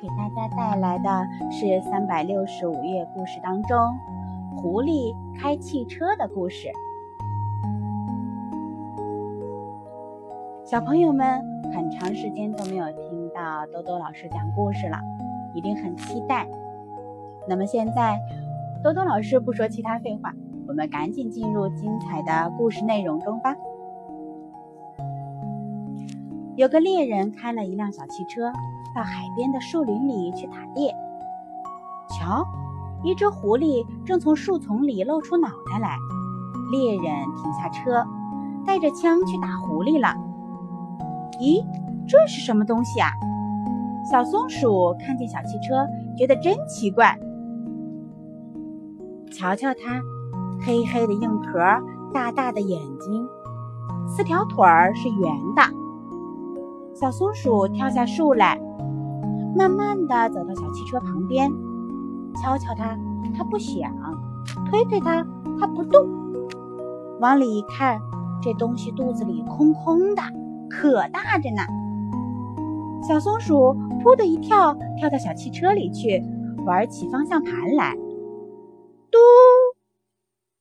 给大家带来的是三百六十五页故事当中狐狸开汽车的故事。小朋友们很长时间都没有听到多多老师讲故事了，一定很期待。那么现在，多多老师不说其他废话，我们赶紧进入精彩的故事内容中吧。有个猎人开了一辆小汽车。到海边的树林里去打猎。瞧，一只狐狸正从树丛里露出脑袋来。猎人停下车，带着枪去打狐狸了。咦，这是什么东西啊？小松鼠看见小汽车，觉得真奇怪。瞧瞧它，黑黑的硬壳，大大的眼睛，四条腿儿是圆的。小松鼠跳下树来。慢慢的走到小汽车旁边，敲敲它，它不响；推推它，它不动。往里一看，这东西肚子里空空的，可大着呢。小松鼠扑的一跳，跳到小汽车里去，玩起方向盘来。嘟！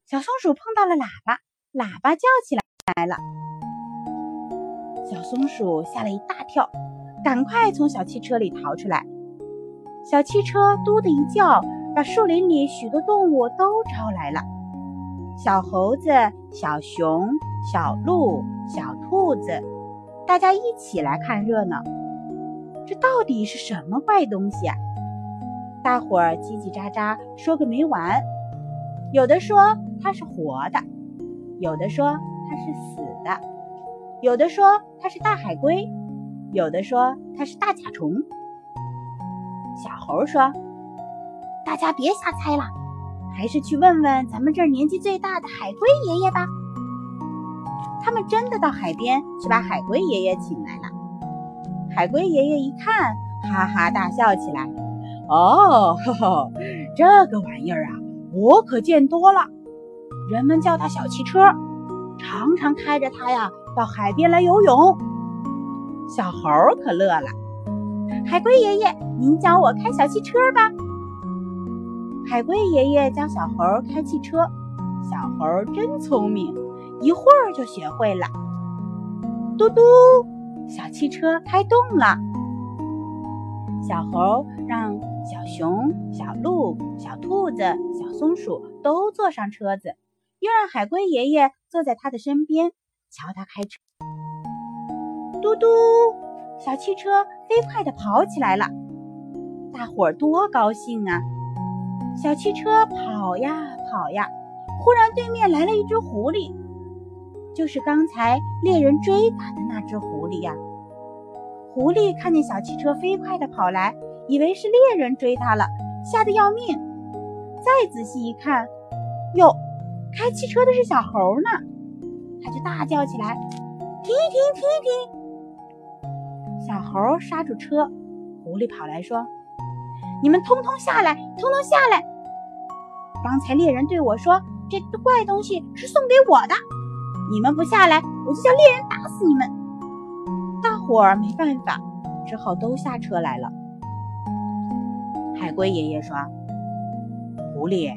小松鼠碰到了喇叭，喇叭叫起来了。小松鼠吓了一大跳。赶快从小汽车里逃出来！小汽车“嘟”的一叫，把树林里许多动物都招来了：小猴子、小熊、小鹿、小兔子，大家一起来看热闹。这到底是什么怪东西啊？大伙儿叽叽喳喳说个没完。有的说它是活的，有的说它是死的，有的说它是大海龟。有的说它是大甲虫，小猴说：“大家别瞎猜了，还是去问问咱们这儿年纪最大的海龟爷爷吧。”他们真的到海边去把海龟爷爷请来了。海龟爷爷一看，哈哈大笑起来：“哦，呵呵，这个玩意儿啊，我可见多了。人们叫它小汽车，常常开着它呀到海边来游泳。”小猴可乐了，海龟爷爷，您教我开小汽车吧。海龟爷爷教小猴开汽车，小猴真聪明，一会儿就学会了。嘟嘟，小汽车开动了。小猴让小熊、小鹿、小兔子、小松鼠都坐上车子，又让海龟爷爷坐在他的身边，瞧他开车。嘟嘟，小汽车飞快地跑起来了，大伙儿多高兴啊！小汽车跑呀跑呀，忽然对面来了一只狐狸，就是刚才猎人追打的那只狐狸呀。狐狸看见小汽车飞快地跑来，以为是猎人追它了，吓得要命。再仔细一看，哟，开汽车的是小猴呢，他就大叫起来：“停一停停一停！”小猴刹住车，狐狸跑来说：“你们通通下来，通通下来！刚才猎人对我说，这怪东西是送给我的。你们不下来，我就叫猎人打死你们！”大伙儿没办法，只好都下车来了。海龟爷爷说：“狐狸，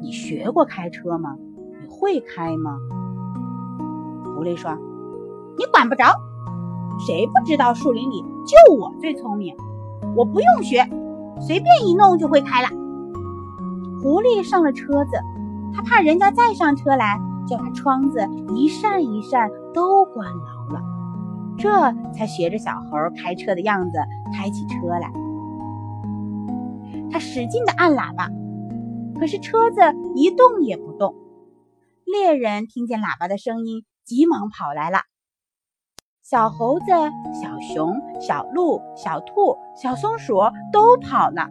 你学过开车吗？会开吗？”狐狸说：“你管不着。”谁不知道树林里就我最聪明？我不用学，随便一弄就会开了。狐狸上了车子，他怕人家再上车来，就把窗子一扇一扇都关牢了，这才学着小猴开车的样子开起车来。他使劲地按喇叭，可是车子一动也不动。猎人听见喇叭的声音，急忙跑来了。小猴子、小熊、小鹿、小兔、小松鼠都跑了，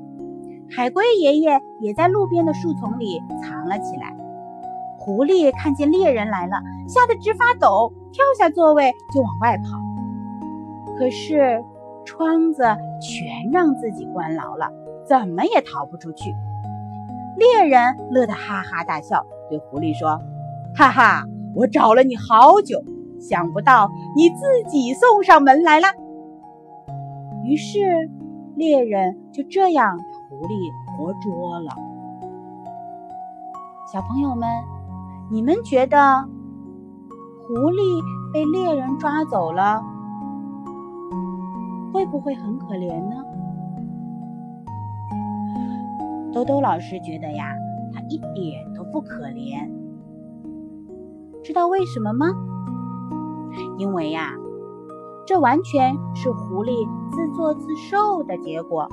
海龟爷爷也在路边的树丛里藏了起来。狐狸看见猎人来了，吓得直发抖，跳下座位就往外跑。可是窗子全让自己关牢了，怎么也逃不出去。猎人乐得哈哈大笑，对狐狸说：“哈哈，我找了你好久。”想不到你自己送上门来了。于是，猎人就这样把狐狸活捉了。小朋友们，你们觉得狐狸被猎人抓走了，会不会很可怜呢？兜兜老师觉得呀，他一点都不可怜。知道为什么吗？因为呀，这完全是狐狸自作自受的结果。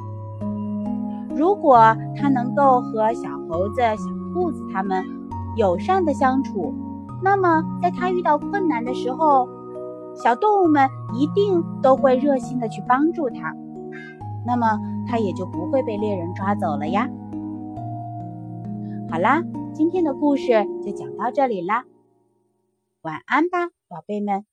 如果它能够和小猴子、小兔子他们友善的相处，那么在它遇到困难的时候，小动物们一定都会热心的去帮助它，那么它也就不会被猎人抓走了呀。好啦，今天的故事就讲到这里啦，晚安吧，宝贝们。